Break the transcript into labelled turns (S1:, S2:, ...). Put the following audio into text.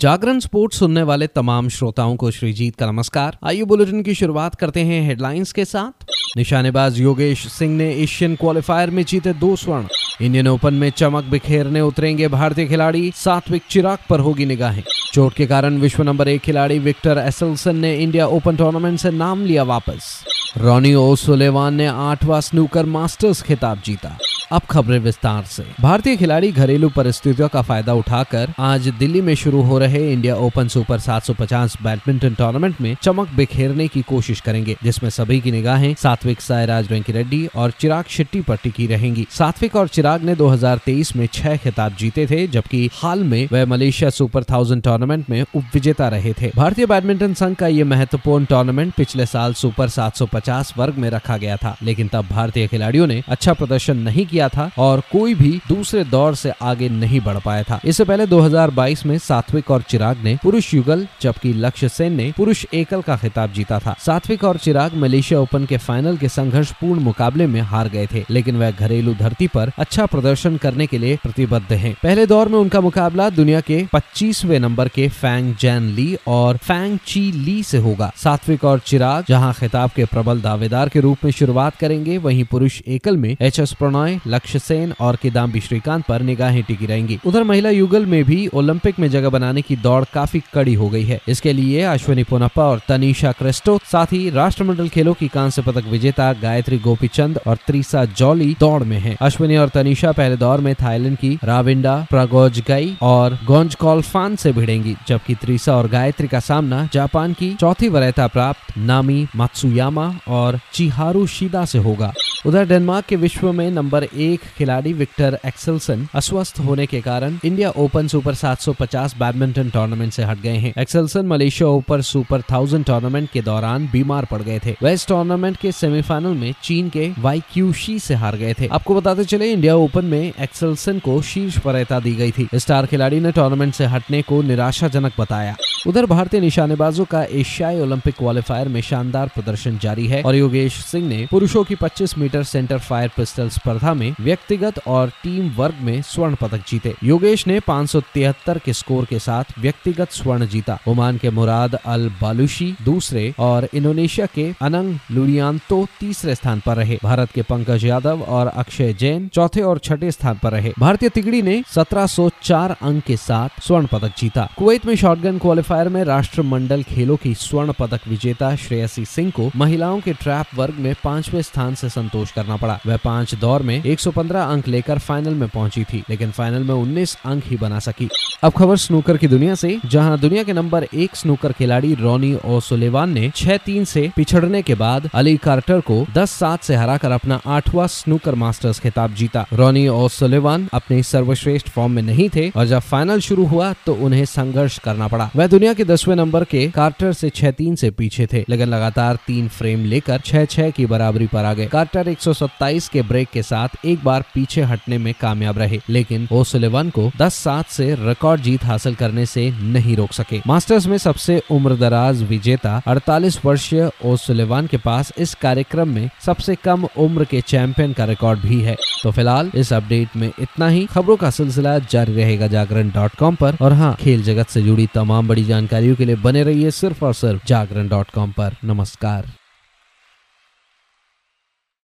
S1: जागरण sports सुनने वाले तमाम श्रोताओं को श्रीजीत का नमस्कार। आइए बुलेटिन की शुरुआत करते हैं हेडलाइंस के साथ। निशानेबाज योगेश सिंह ने एशियन क्वालिफायर में जीते दो स्वर्ण। इंडियन ओपन में चमक बिखेरने उतरेंगे भारतीय खिलाड़ी। सात्विक चिराग पर होगी निगाहें। चोट के कारण विश्व नंबर एक खिलाड़ी विक्टर एसलसन ने इंडिया ओपन टूर्नामेंट से नाम लिया वापस। रॉनी ओ सुलेवान ने आठवां स्नूकर मास्टर्स खिताब जीता। अब खबरें विस्तार से। भारतीय खिलाड़ी घरेलू परिस्थितियों का फ़ायदा उठाकर आज दिल्ली में शुरू हो रहे India Open super 750 badminton tournament में चमक बिखेरने की कोशिश करेंगे, जिसमें सभी की निगाहें सात्विक सायराज वेंकी रेड्डी और चिराग शेट्टी पर टिकी रहेंगी। सात्विक और चिराग ने 2023 में छह खिताब जीते थे, जबकि हाल में वह मलेशिया सुपर थाउज़ेंड टूर्नामेंट में उप विजेता रहे थे। भारतीय बैडमिंटन संघ का ये महत्वपूर्ण टूर्नामेंट पिछले साल सुपर 750 वर्ग में रखा गया था, लेकिन तब भारतीय खिलाड़ियों ने अच्छा प्रदर्शन नहीं किया किया था और कोई भी दूसरे दौर से आगे नहीं बढ़ पाया था। इससे पहले 2022 में सात्विक और चिराग ने पुरुष युगल, जबकि लक्ष्य सेन ने पुरुष एकल का खिताब जीता था। सात्विक और चिराग मलेशिया ओपन के फाइनल के संघर्षपूर्ण मुकाबले में हार गए थे, लेकिन वह घरेलू धरती पर अच्छा प्रदर्शन करने के लिए प्रतिबद्ध है। पहले दौर में उनका मुकाबला दुनिया के पच्चीसवे नंबर के फैंग जैन ली और फैंग ची ली से होगा। सात्विक और चिराग जहाँ खिताब के प्रबल दावेदार के रूप में शुरुआत करेंगे, वहीं पुरुष एकल में एच एस प्रणय लक्ष्य सेन और किदाम्बी श्रीकांत पर निगाहें टिकी रहेंगी। उधर महिला युगल में भी ओलंपिक में जगह बनाने की दौड़ काफ़ी कड़ी हो गई है। इसके लिए अश्विनी पोनप्पा और तनीषा क्रेस्टो, साथ ही राष्ट्रमंडल खेलों की कांस्य पदक विजेता गायत्री गोपीचंद और त्रिसा जॉली दौड़ में है। अश्विनी और तनीषा पहले दौर में थाईलैंड की राविंडा, प्रगोजगाई और गोंज कॉल्फान से भिड़ेंगी, जबकि त्रिसा और गायत्री का सामना जापान की चौथी वरीयता प्राप्त नामी मात्सुयामा और चिहारू शीदा से होगा। उधर डेनमार्क के विश्व में नंबर एक खिलाड़ी विक्टर एक्सेलसन अस्वस्थ होने के कारण India Open super 750 badminton tournament से हट गए हैं। Axelsen Malaysia Open super thousand tournament के दौरान बीमार पड़ गए थे। वह इस टूर्नामेंट के सेमीफाइनल में चीन के वाई क्यूशी से हार गए थे। आपको बताते चले, इंडिया ओपन में एक्सेलसन को शीर्ष वरीयता दी गई थी। स्टार खिलाड़ी ने टूर्नामेंट से हटने को निराशाजनक बताया। उधर भारतीय निशानेबाजों का एशियाई ओलंपिक क्वालिफायर में शानदार प्रदर्शन जारी है और योगेश सिंह ने पुरुषों की 25 मीटर सेंटर फायर पिस्टल स्पर्धा में व्यक्तिगत और टीम वर्ग में स्वर्ण पदक जीते। योगेश ने पाँच सौ तिहत्तर के स्कोर के साथ व्यक्तिगत स्वर्ण जीता। ओमान के मुराद अल बालुशी दूसरे और इंडोनेशिया के अनंग लुरियांतो तीसरे स्थान पर रहे। भारत के पंकज यादव और अक्षय जैन चौथे और छठे स्थान पर रहे। भारतीय तिगड़ी ने 1704 अंक के साथ स्वर्ण पदक जीता। कुवैत में शॉटगन क्वालिफायर में राष्ट्रमंडल खेलों की स्वर्ण पदक विजेता श्रेयसी सिंह को महिलाओं के ट्रैप वर्ग में पाँचवें स्थान से संतोष करना पड़ा। वह पाँच दौर में 115 अंक लेकर फाइनल में पहुँची थी, लेकिन फाइनल में 19 अंक ही बना सकी। अब खबर स्नूकर की दुनिया से, जहाँ दुनिया के नंबर एक स्नूकर खिलाड़ी रोनी और सुलेवान ने छह तीन से पिछड़ने के बाद अली कार्टर को दस सात से हराकर अपना आठवां स्नूकर मास्टर्स खिताब जीता। रोनी और सुलेवान अपने सर्वश्रेष्ठ फॉर्म में नहीं थे, और जब फाइनल शुरू हुआ तो उन्हें संघर्ष करना पड़ा। वह दुनिया के दसवें नंबर के कार्टर से छह तीन से पीछे थे, लेकिन लगातार तीन फ्रेम लेकर छह छह की बराबरी पर आ गए। कार्टर 127 के ब्रेक के साथ एक बार पीछे हटने में कामयाब रहे, लेकिन ओ सुलेवान को दस सात से रिकॉर्ड जीत हासिल करने से नहीं रोक सके। मास्टर्स में सबसे उम्रदराज विजेता 48 वर्षीय ओ सुलेवान के पास इस कार्यक्रम में सबसे कम उम्र के चैंपियन का रिकॉर्ड भी है। तो फ़िलहाल इस अपडेट में इतना ही। खबरों का सिलसिला जारी रहेगा जागरण डॉट कॉम पर। और हाँ खेल जगत से जुड़ी तमाम बड़ी जानकारियों के लिए बने रहिए सिर्फ़ और सिर्फ़ जागरण डॉट कॉम नमस्कार।